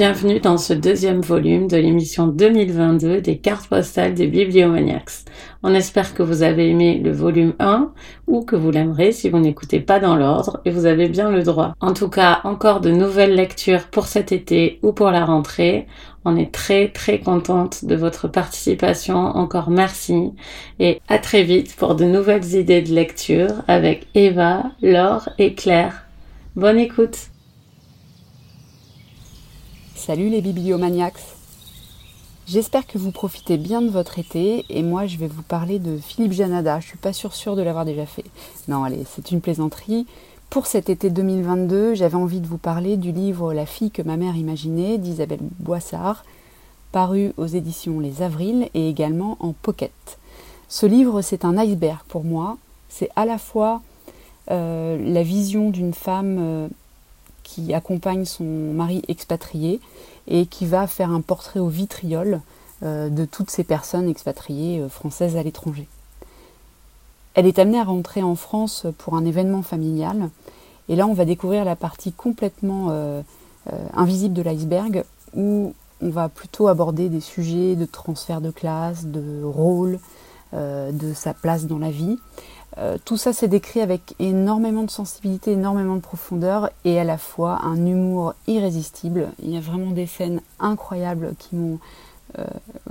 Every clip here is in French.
bienvenue dans ce deuxième volume de l'émission 2022 des cartes postales des Bibliomaniacs. On espère que vous avez aimé le volume 1 ou que vous l'aimerez si vous n'écoutez pas dans l'ordre et vous avez bien le droit. En tout cas, encore de nouvelles lectures pour cet été ou pour la rentrée. On est très très contente de votre participation. Encore merci et à très vite pour de nouvelles idées de lecture avec Eva, Laure et Claire. Bonne écoute Salut les bibliomaniacs J'espère que vous profitez bien de votre été et moi je vais vous parler de Philippe Janada. Je suis pas sûre sûre de l'avoir déjà fait. Non allez, c'est une plaisanterie. Pour cet été 2022, j'avais envie de vous parler du livre La fille que ma mère imaginait d'Isabelle Boissard, paru aux éditions Les Avrils et également en pocket. Ce livre, c'est un iceberg pour moi. C'est à la fois euh, la vision d'une femme euh, qui accompagne son mari expatrié et qui va faire un portrait au vitriol euh, de toutes ces personnes expatriées euh, françaises à l'étranger. Elle est amenée à rentrer en France pour un événement familial et là on va découvrir la partie complètement euh, invisible de l'iceberg où on va plutôt aborder des sujets de transfert de classe, de rôle, de sa place dans la vie. Euh, tout ça c'est décrit avec énormément de sensibilité, énormément de profondeur et à la fois un humour irrésistible. Il y a vraiment des scènes incroyables qui m'ont euh,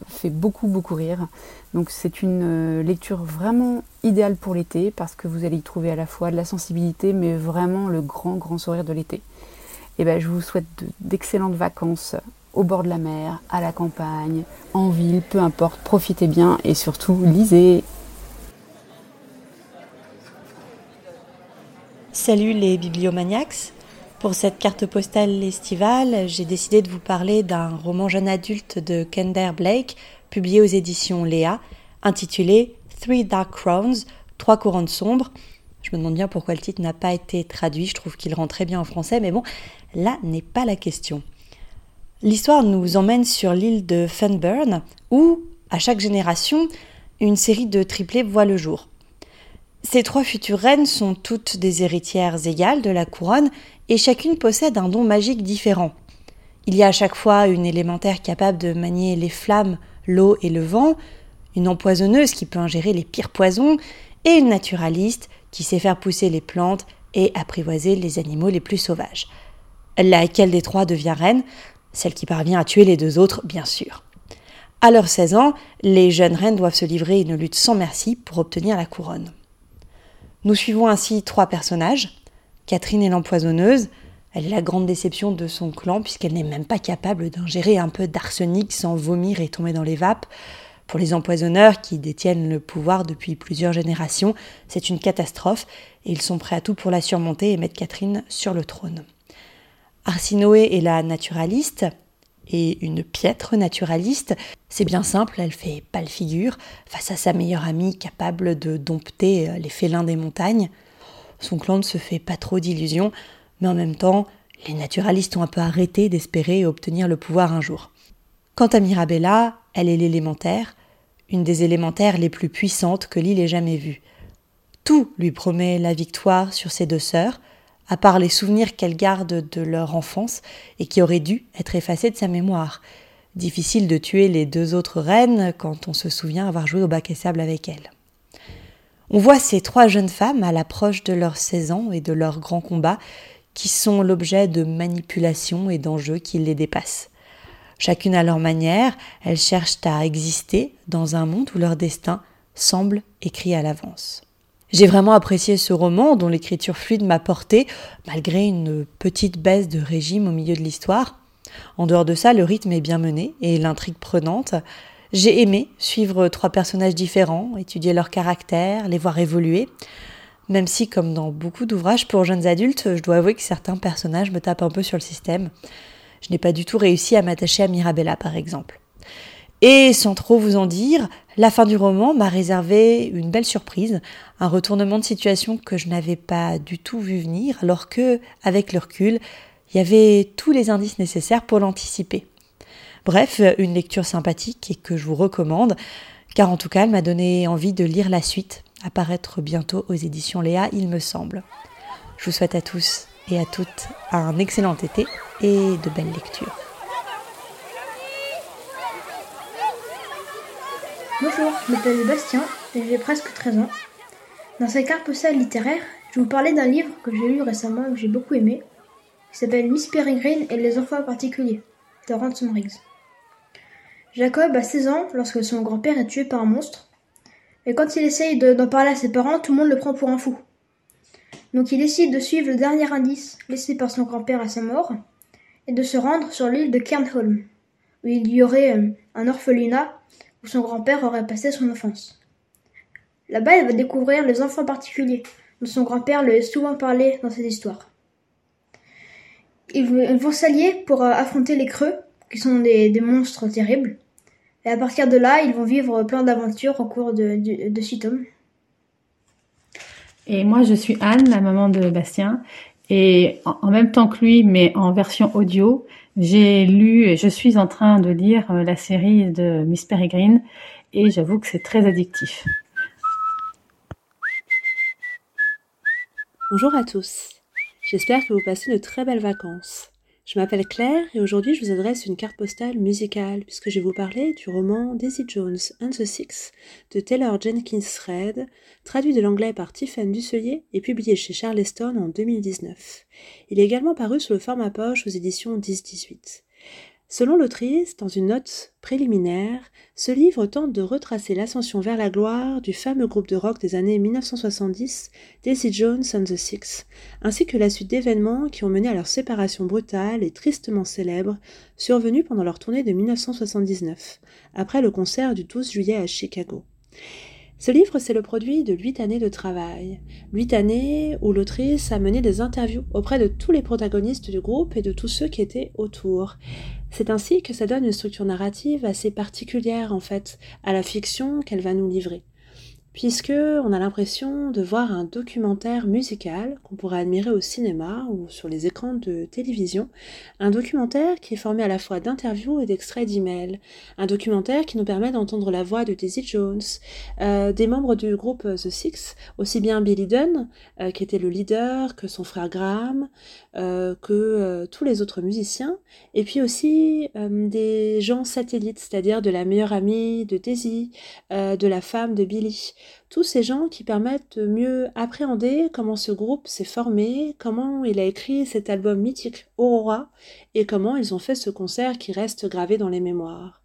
fait beaucoup beaucoup rire. Donc c'est une euh, lecture vraiment idéale pour l'été parce que vous allez y trouver à la fois de la sensibilité mais vraiment le grand grand sourire de l'été. Et ben je vous souhaite d'excellentes vacances au bord de la mer, à la campagne, en ville, peu importe, profitez bien et surtout lisez. Salut les bibliomaniacs. Pour cette carte postale estivale, j'ai décidé de vous parler d'un roman jeune adulte de Kender Blake, publié aux éditions Léa, intitulé Three Dark Crowns, Trois couronnes sombres. Je me demande bien pourquoi le titre n'a pas été traduit, je trouve qu'il rend très bien en français, mais bon, là n'est pas la question. L'histoire nous emmène sur l'île de Fenburn, où, à chaque génération, une série de triplés voit le jour. Ces trois futures reines sont toutes des héritières égales de la couronne et chacune possède un don magique différent. Il y a à chaque fois une élémentaire capable de manier les flammes, l'eau et le vent, une empoisonneuse qui peut ingérer les pires poisons, et une naturaliste qui sait faire pousser les plantes et apprivoiser les animaux les plus sauvages. Laquelle des trois devient reine? Celle qui parvient à tuer les deux autres, bien sûr. À leurs 16 ans, les jeunes reines doivent se livrer une lutte sans merci pour obtenir la couronne. Nous suivons ainsi trois personnages. Catherine est l'empoisonneuse. Elle est la grande déception de son clan puisqu'elle n'est même pas capable d'ingérer un peu d'arsenic sans vomir et tomber dans les vapes. Pour les empoisonneurs qui détiennent le pouvoir depuis plusieurs générations, c'est une catastrophe et ils sont prêts à tout pour la surmonter et mettre Catherine sur le trône. Arsinoé est la naturaliste et une piètre naturaliste. C'est bien simple, elle fait pâle figure face à sa meilleure amie capable de dompter euh, les félins des montagnes. Son clan ne se fait pas trop d'illusions, mais en même temps, les naturalistes ont un peu arrêté d'espérer obtenir le pouvoir un jour. Quant à Mirabella, elle est l'élémentaire, une des élémentaires les plus puissantes que l'île ait jamais vues. Tout lui promet la victoire sur ses deux sœurs, à part les souvenirs qu'elle garde de leur enfance et qui auraient dû être effacés de sa mémoire. Difficile de tuer les deux autres reines quand on se souvient avoir joué au bac et sable avec elles. On voit ces trois jeunes femmes à l'approche de leurs 16 ans et de leurs grands combats qui sont l'objet de manipulations et d'enjeux qui les dépassent. Chacune à leur manière, elles cherchent à exister dans un monde où leur destin semble écrit à l'avance. J'ai vraiment apprécié ce roman dont l'écriture fluide m'a porté, malgré une petite baisse de régime au milieu de l'histoire. En dehors de ça, le rythme est bien mené et l'intrigue prenante. J'ai aimé suivre trois personnages différents, étudier leur caractère, les voir évoluer. Même si, comme dans beaucoup d'ouvrages pour jeunes adultes, je dois avouer que certains personnages me tapent un peu sur le système. Je n'ai pas du tout réussi à m'attacher à Mirabella, par exemple. Et sans trop vous en dire, la fin du roman m'a réservé une belle surprise, un retournement de situation que je n'avais pas du tout vu venir, alors que, avec le recul, il y avait tous les indices nécessaires pour l'anticiper. Bref, une lecture sympathique et que je vous recommande, car en tout cas, elle m'a donné envie de lire la suite, apparaître bientôt aux éditions Léa, il me semble. Je vous souhaite à tous et à toutes un excellent été et de belles lectures. Bonjour, je m'appelle Bastien et j'ai presque 13 ans. Dans cette carte postale littéraire, je vais vous parler d'un livre que j'ai lu récemment et que j'ai beaucoup aimé. Il s'appelle Miss Peregrine et les enfants particuliers de Ransom Riggs. Jacob a 16 ans lorsque son grand-père est tué par un monstre. Et quand il essaye d'en parler à ses parents, tout le monde le prend pour un fou. Donc il décide de suivre le dernier indice laissé par son grand-père à sa mort et de se rendre sur l'île de Cairnholm, où il y aurait euh, un orphelinat où son grand-père aurait passé son enfance. Là-bas, il va découvrir les enfants particuliers, dont son grand-père lui a souvent parlé dans ses histoires. Ils vont s'allier pour euh, affronter les creux, qui sont des, monstres terribles. Et à partir de là, ils vont vivre plein d'aventures au cours de, de, de six tomes. Et moi, je suis Anne, la maman de Bastien. Et en même temps que lui, mais en version audio, j'ai lu et je suis en train de lire euh, la série de Miss Peregrine et j'avoue que c'est très addictif. Bonjour à tous. J'espère que vous passez de très belles vacances. Je m'appelle Claire et aujourd'hui je vous adresse une carte postale musicale puisque je vais vous parler du roman Daisy Jones and the Six de Taylor Jenkins Reid, traduit de l'anglais par Tiffany Dusselier et publié chez Charleston en 2019. Il est également paru sous le format poche aux éditions 10-18. Selon l'autrice, dans une note préliminaire, ce livre tente de retracer l'ascension vers la gloire du fameux groupe de rock des années 1970, Daisy Jones and the Six, ainsi que la suite d'événements qui ont mené à leur séparation brutale et tristement célèbre, survenue pendant leur tournée de 1979, après le concert du 12 juillet à Chicago. Ce livre, c'est le produit de huit années de travail. Huit années où l'autrice a mené des interviews auprès de tous les protagonistes du groupe et de tous ceux qui étaient autour. C'est ainsi que ça donne une structure narrative assez particulière, en fait, à la fiction qu'elle va nous livrer puisque on a l'impression de voir un documentaire musical qu'on pourrait admirer au cinéma ou sur les écrans de télévision, un documentaire qui est formé à la fois d'interviews et d'extraits d'emails, un documentaire qui nous permet d'entendre la voix de Daisy Jones, euh, des membres du groupe The Six, aussi bien Billy Dunn, euh, qui était le leader, que son frère Graham, euh, que tous les autres musiciens, et puis aussi des gens satellites, c'est-à-dire de la meilleure amie de Daisy, de la femme de Billy tous ces gens qui permettent de mieux appréhender comment ce groupe s'est formé, comment il a écrit cet album mythique Aurora et comment ils ont fait ce concert qui reste gravé dans les mémoires.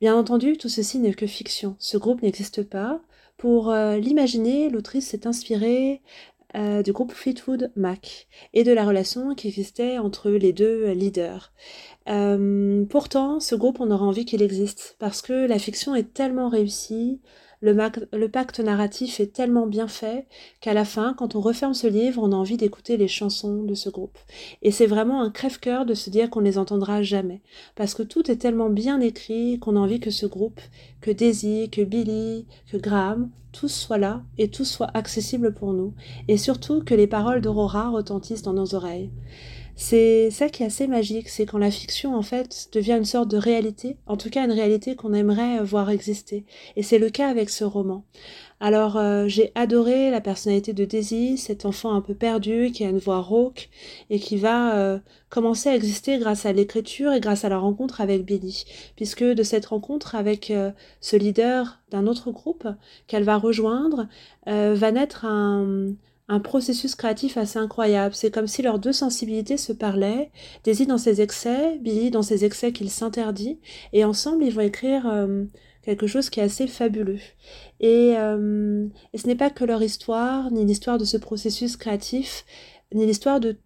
Bien entendu, tout ceci n'est que fiction. Ce groupe n'existe pas. Pour euh, l'imaginer, l'autrice s'est inspirée euh, du groupe Fleetwood Mac et de la relation qui existait entre les deux leaders. Euh, pourtant, ce groupe, on aura envie qu'il existe parce que la fiction est tellement réussie, le, pacte narratif est tellement bien fait qu'à la fin, quand on referme ce livre, on a envie d'écouter les chansons de ce groupe. Et c'est vraiment un crève-cœur de se dire qu'on ne les entendra jamais. Parce que tout est tellement bien écrit qu'on a envie que ce groupe, que Daisy, que Billy, que Graham, tous soient là et tous soient accessibles pour nous. Et surtout que les paroles d'Aurora retentissent dans nos oreilles. C'est ça qui est assez magique, c'est quand la fiction en fait devient une sorte de réalité, en tout cas une réalité qu'on aimerait voir exister. Et c'est le cas avec ce roman. Alors euh, j'ai adoré la personnalité de Daisy, cet enfant un peu perdu qui a une voix rauque et qui va euh, commencer à exister grâce à l'écriture et grâce à la rencontre avec Billy, puisque de cette rencontre avec euh, ce leader d'un autre groupe qu'elle va rejoindre va naître un, un processus créatif assez incroyable. C'est comme si leurs deux sensibilités se parlaient, Daisy dans ses excès, Billy dans ses excès qu'il s'interdit, et ensemble ils vont écrire euh, quelque chose qui est assez fabuleux. Et, euh, et ce n'est pas que leur histoire, ni l'histoire de ce processus créatif, ni l'histoire de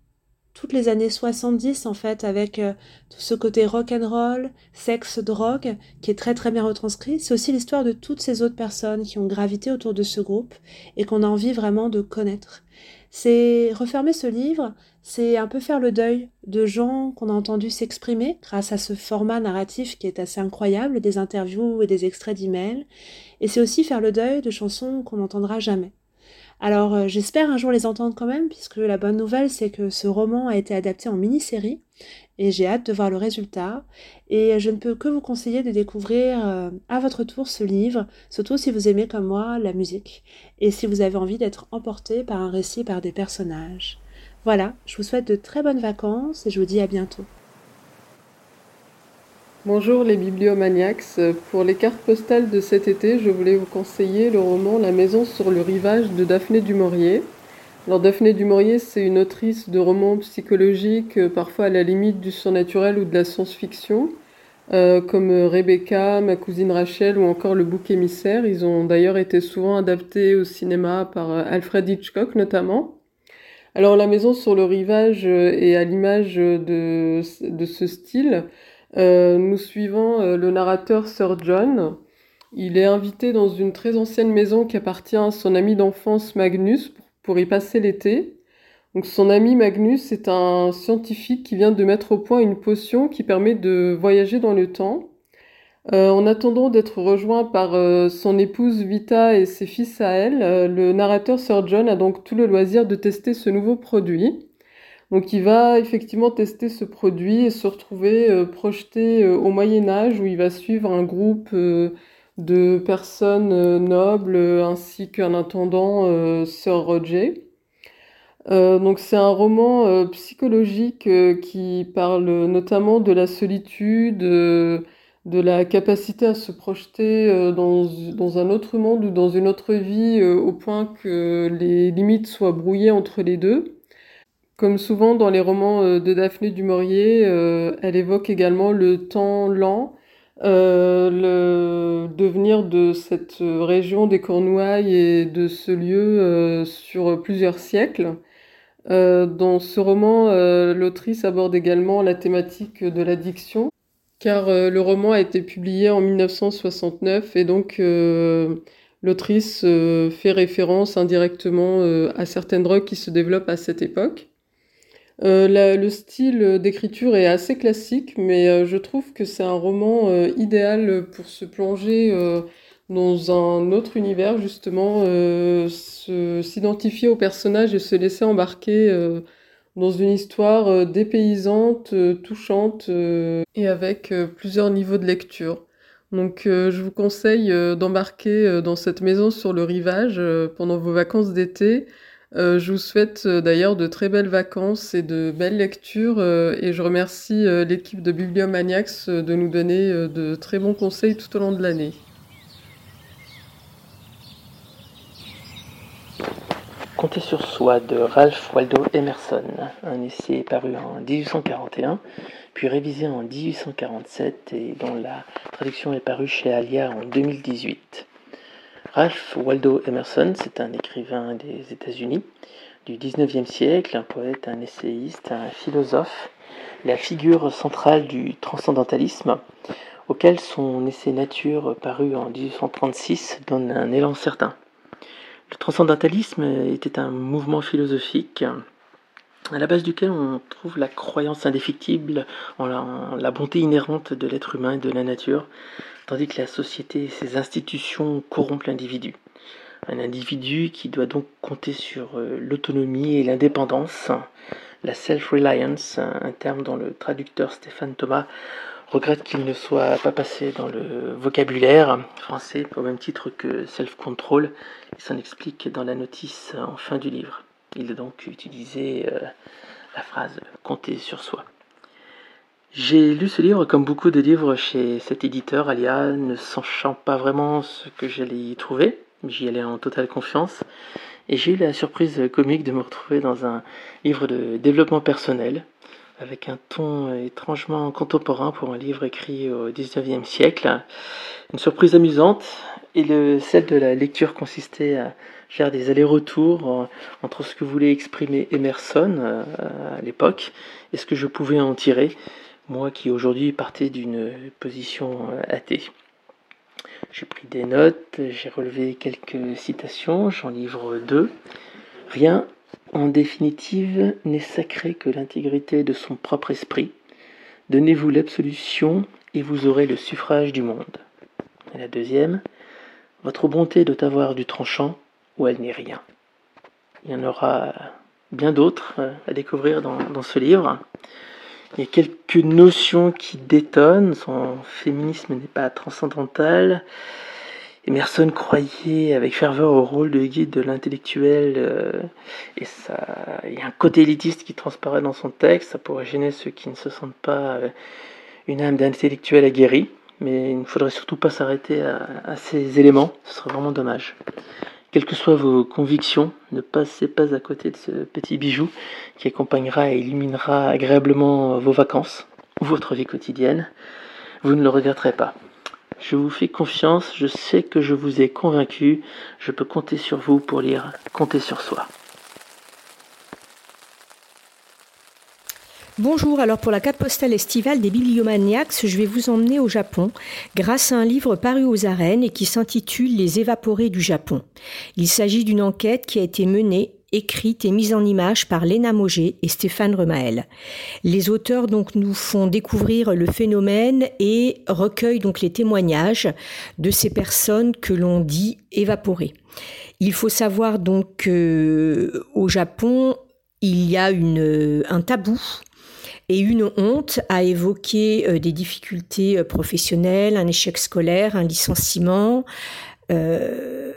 toutes les années 70 en fait avec euh, tout ce côté rock and roll, sexe, drogue qui est très très bien retranscrit. C'est aussi l'histoire de toutes ces autres personnes qui ont gravité autour de ce groupe et qu'on a envie vraiment de connaître. C'est refermer ce livre, c'est un peu faire le deuil de gens qu'on a entendu s'exprimer grâce à ce format narratif qui est assez incroyable, des interviews et des extraits d'emails, et c'est aussi faire le deuil de chansons qu'on n'entendra jamais. Alors euh, j'espère un jour les entendre quand même, puisque la bonne nouvelle c'est que ce roman a été adapté en mini-série, et j'ai hâte de voir le résultat. Et je ne peux que vous conseiller de découvrir euh, à votre tour ce livre, surtout si vous aimez comme moi la musique, et si vous avez envie d'être emporté par un récit par des personnages. Voilà, je vous souhaite de très bonnes vacances et je vous dis à bientôt. Bonjour les bibliomaniacs. Pour les cartes postales de cet été, je voulais vous conseiller le roman La maison sur le rivage de Daphné du Maurier. Alors Daphné du Maurier, c'est une autrice de romans psychologiques, euh, parfois à la limite du surnaturel ou de la science-fiction, euh, comme Rebecca, Ma cousine Rachel ou encore Le bouc émissaire. Ils ont d'ailleurs été souvent adaptés au cinéma par euh, Alfred Hitchcock notamment. Alors La maison sur le rivage est à l'image de ce style. Euh, nous suivons euh, le narrateur Sir John. Il est invité dans une très ancienne maison qui appartient à son ami d'enfance Magnus pour, y passer l'été. Son ami Magnus est un scientifique qui vient de mettre au point une potion qui permet de voyager dans le temps. Euh, en attendant d'être rejoint par son épouse Vita et ses fils à elle, le narrateur Sir John a donc tout le loisir de tester ce nouveau produit. Donc il va effectivement tester ce produit et se retrouver euh, projeté euh, au Moyen Âge où il va suivre un groupe euh, de personnes nobles ainsi qu'un intendant Sir Roger. donc c'est un roman psychologique qui parle notamment de la solitude, de la capacité à se projeter dans, dans, un autre monde ou dans une autre vie au point que les limites soient brouillées entre les deux. Comme souvent dans les romans euh, de Daphné du Maurier, euh, elle évoque également le temps lent, euh, le devenir de cette région des Cornouailles et de ce lieu sur plusieurs siècles. dans ce roman, l'autrice aborde également la thématique de l'addiction, car le roman a été publié en 1969 et donc l'autrice fait référence indirectement à certaines drogues qui se développent à cette époque. Euh, le style d'écriture est assez classique, mais euh, je trouve que c'est un roman euh, idéal pour se plonger dans un autre univers, justement, s'identifier au personnage et se laisser embarquer dans une histoire dépaysante, touchante et avec plusieurs niveaux de lecture. Donc je vous conseille d'embarquer dans cette maison sur le rivage pendant vos vacances d'été euh, je vous souhaite euh, d'ailleurs de très belles vacances et de belles lectures euh, et je remercie l'équipe de Bibliomaniacs de nous donner de très bons conseils tout au long de l'année. Compter sur soi de Ralph Waldo Emerson, un essai paru en 1841, puis révisé en 1847 et dont la traduction est parue chez Alia en 2018. Ralph Waldo Emerson, c'est un écrivain des États-Unis du 19e siècle, un poète, un essayiste, un philosophe, la figure centrale du transcendantalisme, auquel son essai Nature, paru en 1836, donne un élan certain. Le transcendantalisme était un mouvement philosophique à la base duquel on trouve la croyance indéfectible en la, bonté inhérente de l'être humain et de la nature, tandis que la société et ses institutions corrompent l'individu. Un individu qui doit donc compter sur euh, l'autonomie et l'indépendance, la self-reliance, un terme dont le traducteur Stéphane Thomas regrette qu'il ne soit pas passé dans le vocabulaire français au même titre que self-control. Il s'en explique dans la notice en fin du livre. Il a donc utilisé euh, la phrase compter sur soi. J'ai lu ce livre comme beaucoup de livres chez cet éditeur, Alia, ne sachant pas vraiment ce que j'allais y trouver. J'y allais en totale confiance. Et j'ai eu la surprise comique de me retrouver dans un livre de développement personnel, avec un ton étrangement contemporain pour un livre écrit au XIXe siècle. Une surprise amusante, et le, celle de la lecture consistait à faire des allers-retours entre ce que voulait exprimer Emerson euh, à l'époque et ce que je pouvais en tirer, moi qui aujourd'hui partais d'une position euh, athée. J'ai pris des notes, j'ai relevé quelques citations, j'en livre deux. Rien, en définitive, n'est sacré que l'intégrité de son propre esprit. Donnez-vous l'absolution et vous aurez le suffrage du monde. La deuxième, votre bonté doit avoir du tranchant ou elle n'est rien. Il y en aura bien d'autres euh, à découvrir dans, ce livre. Il y a quelques notions qui détonnent. Son féminisme n'est pas transcendantal. Emerson croyait avec ferveur au rôle de guide de l'intellectuel euh, et ça, il y a un côté élitiste qui transparaît dans son texte. Ça pourrait gêner ceux qui ne se sentent pas euh, une âme d'intellectuel aguerri, mais il ne faudrait surtout pas s'arrêter à, ces éléments, ce serait vraiment dommage. Quelles que soient vos convictions, ne passez pas à côté de ce petit bijou qui accompagnera et illuminera agréablement vos vacances ou votre vie quotidienne. Vous ne le regretterez pas. Je vous fais confiance, je sais que je vous ai convaincu, je peux compter sur vous pour lire Compter sur soi. Bonjour, alors pour la carte postale estivale des bibliomaniacs, je vais vous emmener au Japon grâce à un livre paru aux arènes et qui s'intitule Les évaporés du Japon. Il s'agit d'une enquête qui a été menée écrite et mise en image par Léna Mogé et Stéphane Remael. Les auteurs donc nous font découvrir le phénomène et recueillent donc les témoignages de ces personnes que l'on dit évaporées. Il faut savoir donc qu'au Japon, il y a un tabou et une honte à évoquer euh, des difficultés euh, professionnelles, un échec scolaire, un licenciement, euh,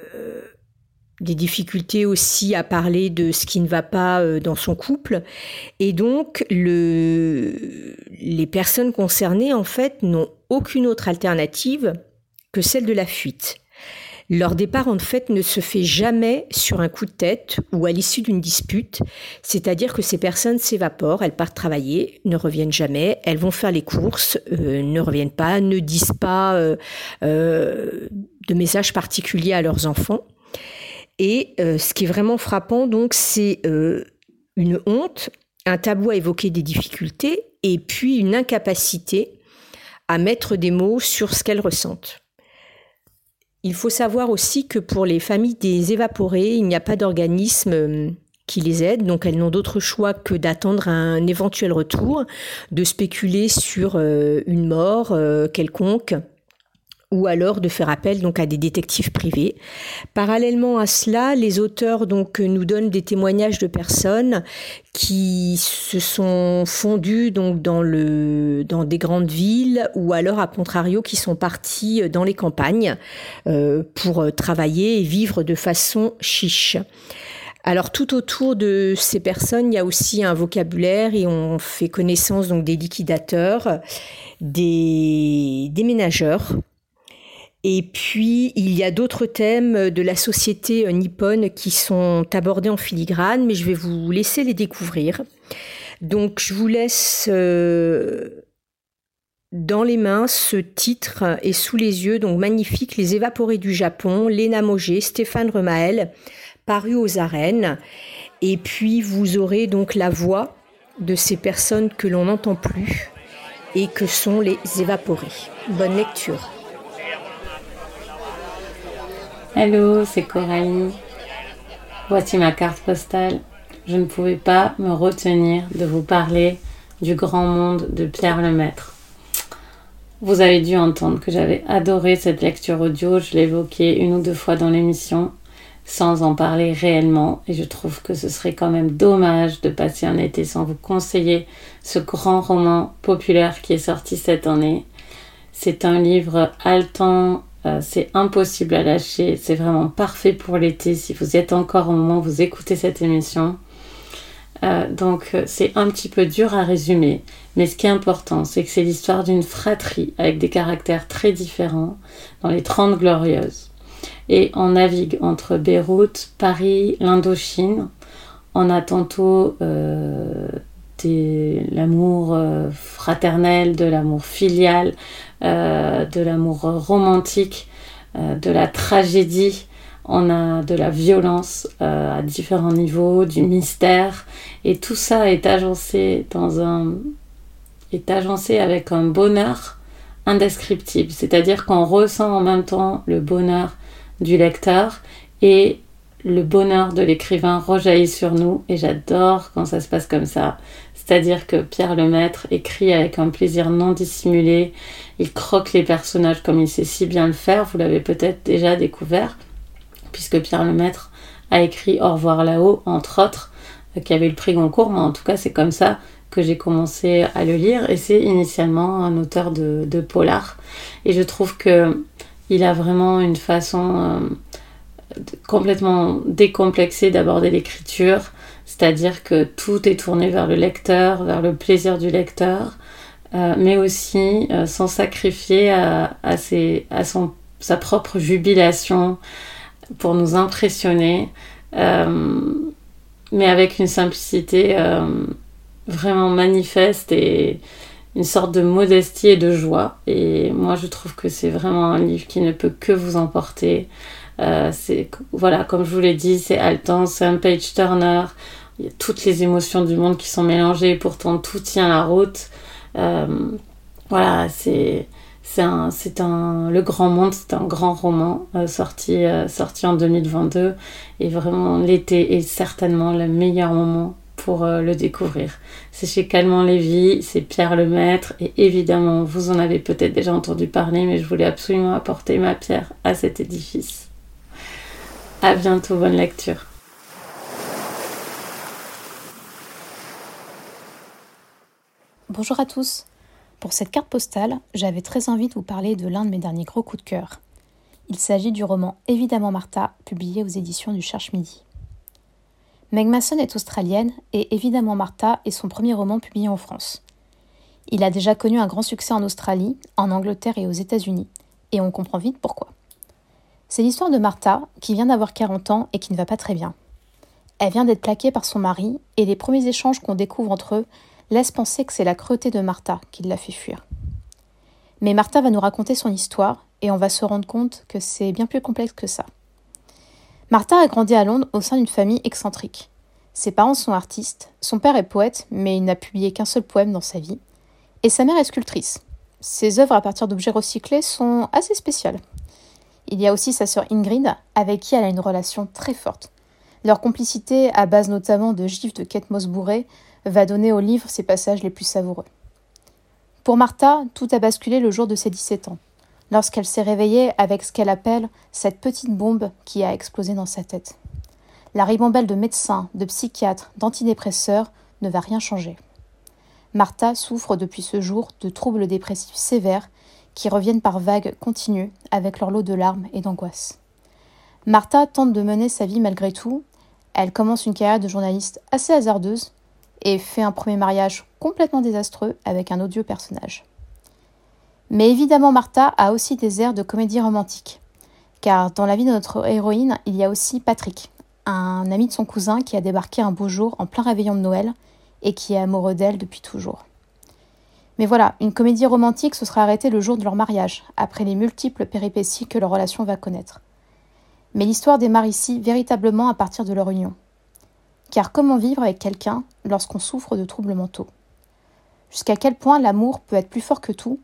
des difficultés aussi à parler de ce qui ne va pas dans son couple. Et donc, le, les personnes concernées, en fait, n'ont aucune autre alternative que celle de la fuite. Leur départ, en fait, ne se fait jamais sur un coup de tête ou à l'issue d'une dispute, c'est-à-dire que ces personnes s'évaporent, elles partent travailler, ne reviennent jamais, elles vont faire les courses, euh, ne reviennent pas, ne disent pas euh, euh, de messages particuliers à leurs enfants. Et ce qui est vraiment frappant, donc, c'est une honte, un tabou à évoquer des difficultés, et puis une incapacité à mettre des mots sur ce qu'elles ressentent. Il faut savoir aussi que pour les familles des évaporés, il n'y a pas d'organisme euh, qui les aide, donc elles n'ont d'autre choix que d'attendre un éventuel retour, de spéculer sur euh, une mort euh, quelconque ou alors de faire appel donc à des détectives privés. Parallèlement à cela, les auteurs donc nous donnent des témoignages de personnes qui se sont fondues donc dans le dans des grandes villes ou alors à contrario qui sont partis dans les campagnes euh, pour travailler et vivre de façon chiche. Alors tout autour de ces personnes, il y a aussi un vocabulaire et on fait connaissance donc des liquidateurs, des déménageurs, et puis, il y a d'autres thèmes de la société nippone qui sont abordés en filigrane, mais je vais vous laisser les découvrir. Donc, je vous laisse euh, dans les mains ce titre et sous les yeux, donc magnifique, Les évaporés du Japon, Léna Mogé, Stéphane Remael, paru aux arènes. Et puis, vous aurez donc la voix de ces personnes que l'on n'entend plus et que sont les évaporés. Bonne lecture. Hello, c'est Coralie. Voici ma carte postale. Je ne pouvais pas me retenir de vous parler du grand monde de Pierre Lemaître. Vous avez dû entendre que j'avais adoré cette lecture audio, je l'ai évoquée une ou deux fois dans l'émission sans en parler réellement et je trouve que ce serait quand même dommage de passer un été sans vous conseiller ce grand roman populaire qui est sorti cette année. C'est un livre haletant, euh, c'est impossible à lâcher. C'est vraiment parfait pour l'été si vous êtes encore au moment où vous écoutez cette émission. Euh, donc euh, c'est un petit peu dur à résumer, mais ce qui est important, c'est que c'est l'histoire d'une fratrie avec des caractères très différents dans les Trente Glorieuses. Et on navigue entre Beyrouth, Paris, l'Indochine. On a tantôt l'amour fraternel, de l'amour filial, euh, de l'amour romantique, euh, de la tragédie. On a de la violence euh, à différents niveaux, du mystère, et tout ça est agencé dans un est agencé avec un bonheur indescriptible. C'est-à-dire qu'on ressent en même temps le bonheur du lecteur et le bonheur de l'écrivain rejaillit sur nous et j'adore quand ça se passe comme ça. C'est-à-dire que Pierre Lemaître écrit avec un plaisir non dissimulé, il croque les personnages comme il sait si bien le faire, vous l'avez peut-être déjà découvert, puisque Pierre Lemaître a écrit Au revoir là-haut, entre autres, euh, qui avait eu le prix Goncourt, mais en tout cas c'est comme ça que j'ai commencé à le lire, et c'est initialement un auteur de, polar. Et je trouve que il a vraiment une façon euh, complètement décomplexée d'aborder l'écriture, c'est-à-dire que tout est tourné vers le lecteur, vers le plaisir du lecteur. mais aussi sans sacrifier à, sa propre jubilation pour nous impressionner, mais avec une simplicité vraiment manifeste et une sorte de modestie et de joie. Et moi, je trouve que c'est vraiment un livre qui ne peut que vous emporter. Euh, c'est voilà, comme je vous l'ai dit, c'est haletant, c'est un page turner. Il y a toutes les émotions du monde qui sont mélangées, pourtant tout tient la route. Euh, voilà, c'est c'est un, un, le grand monde, c'est un grand roman euh, sorti, sorti en 2022 et vraiment l'été est certainement le meilleur moment pour le découvrir. C'est chez Calmant Lévy, c'est Pierre Lemaître, et évidemment, vous en avez peut-être déjà entendu parler, mais je voulais absolument apporter ma pierre à cet édifice. À bientôt, bonne lecture. Bonjour à tous. Pour cette carte postale, j'avais très envie de vous parler de l'un de mes derniers gros coups de cœur. Il s'agit du roman Évidemment Martha, publié aux éditions du Cherche Midi. Meg Mason est australienne et évidemment Martha est son premier roman publié en France. Il a déjà connu un grand succès en Australie, en Angleterre et aux États-Unis, et on comprend vite pourquoi. C'est l'histoire de Martha, qui vient d'avoir 40 ans et qui ne va pas très bien. Elle vient d'être plaquée par son mari, et les premiers échanges qu'on découvre entre eux laissent penser que c'est la cruauté de Martha qui l'a fait fuir. Mais Martha va nous raconter son histoire, et on va se rendre compte que c'est bien plus complexe que ça. Martha a grandi à Londres au sein d'une famille excentrique. Ses parents sont artistes, son père est poète, mais il n'a publié qu'un seul poème dans sa vie, et sa mère est sculptrice. Ses œuvres à partir d'objets recyclés sont assez spéciales. Il y a aussi sa sœur Ingrid, avec qui elle a une relation très forte. Leur complicité, à base notamment de gifs de Kate bourré, va donner au livre ses passages les plus savoureux. Pour Martha, tout a basculé le jour de ses 17 ans lorsqu'elle s'est réveillée avec ce qu'elle appelle cette petite bombe qui a explosé dans sa tête. La ribambelle de médecins, de psychiatres, d'antidépresseurs ne va rien changer. Martha souffre depuis ce jour de troubles dépressifs sévères qui reviennent par vagues continues avec leur lot de larmes et d'angoisse. Martha tente de mener sa vie malgré tout. Elle commence une carrière de journaliste assez hasardeuse et fait un premier mariage complètement désastreux avec un odieux personnage. Mais évidemment, Martha a aussi des airs de comédie romantique. Car dans la vie de notre héroïne, il y a aussi Patrick, un ami de son cousin qui a débarqué un beau jour en plein réveillon de Noël et qui est amoureux d'elle depuis toujours. Mais voilà, une comédie romantique se sera arrêtée le jour de leur mariage, après les multiples péripéties que leur relation va connaître. Mais l'histoire démarre ici véritablement à partir de leur union. Car comment vivre avec quelqu'un lorsqu'on souffre de troubles mentaux? Jusqu'à quel point l'amour peut être plus fort que tout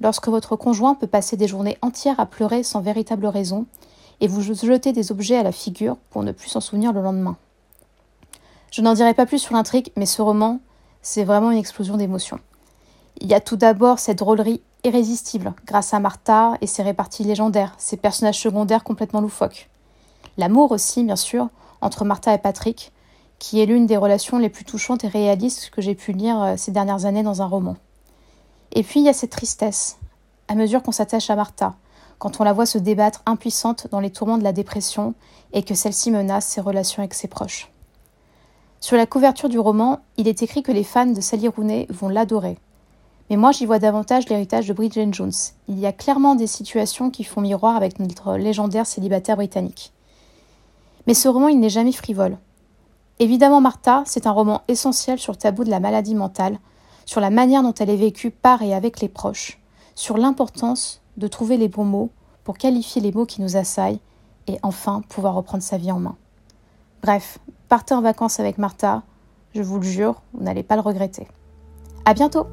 lorsque votre conjoint peut passer des journées entières à pleurer sans véritable raison et vous jeter des objets à la figure pour ne plus s'en souvenir le lendemain? Je n'en dirai pas plus sur l'intrigue, mais ce roman, c'est vraiment une explosion d'émotions. Il y a tout d'abord cette drôlerie irrésistible, grâce à Martha et ses réparties légendaires, ses personnages secondaires complètement loufoques. L'amour aussi, bien sûr, entre Martha et Patrick, qui est l'une des relations les plus touchantes et réalistes que j'ai pu lire euh, ces dernières années dans un roman. Et puis il y a cette tristesse, à mesure qu'on s'attache à Martha, quand on la voit se débattre impuissante dans les tourments de la dépression et que celle-ci menace ses relations avec ses proches. Sur la couverture du roman, il est écrit que les fans de Sally Rooney vont l'adorer. Mais moi, j'y vois davantage l'héritage de Bridget Jones. Il y a clairement des situations qui font miroir avec notre légendaire célibataire britannique. Mais ce roman, il n'est jamais frivole. Évidemment, Martha, c'est un roman essentiel sur le tabou de la maladie mentale, sur la manière dont elle est vécue par et avec les proches, sur l'importance de trouver les bons mots pour qualifier les mots qui nous assaillent et enfin pouvoir reprendre sa vie en main. Bref, partez en vacances avec Martha, je vous le jure, vous n'allez pas le regretter. À bientôt!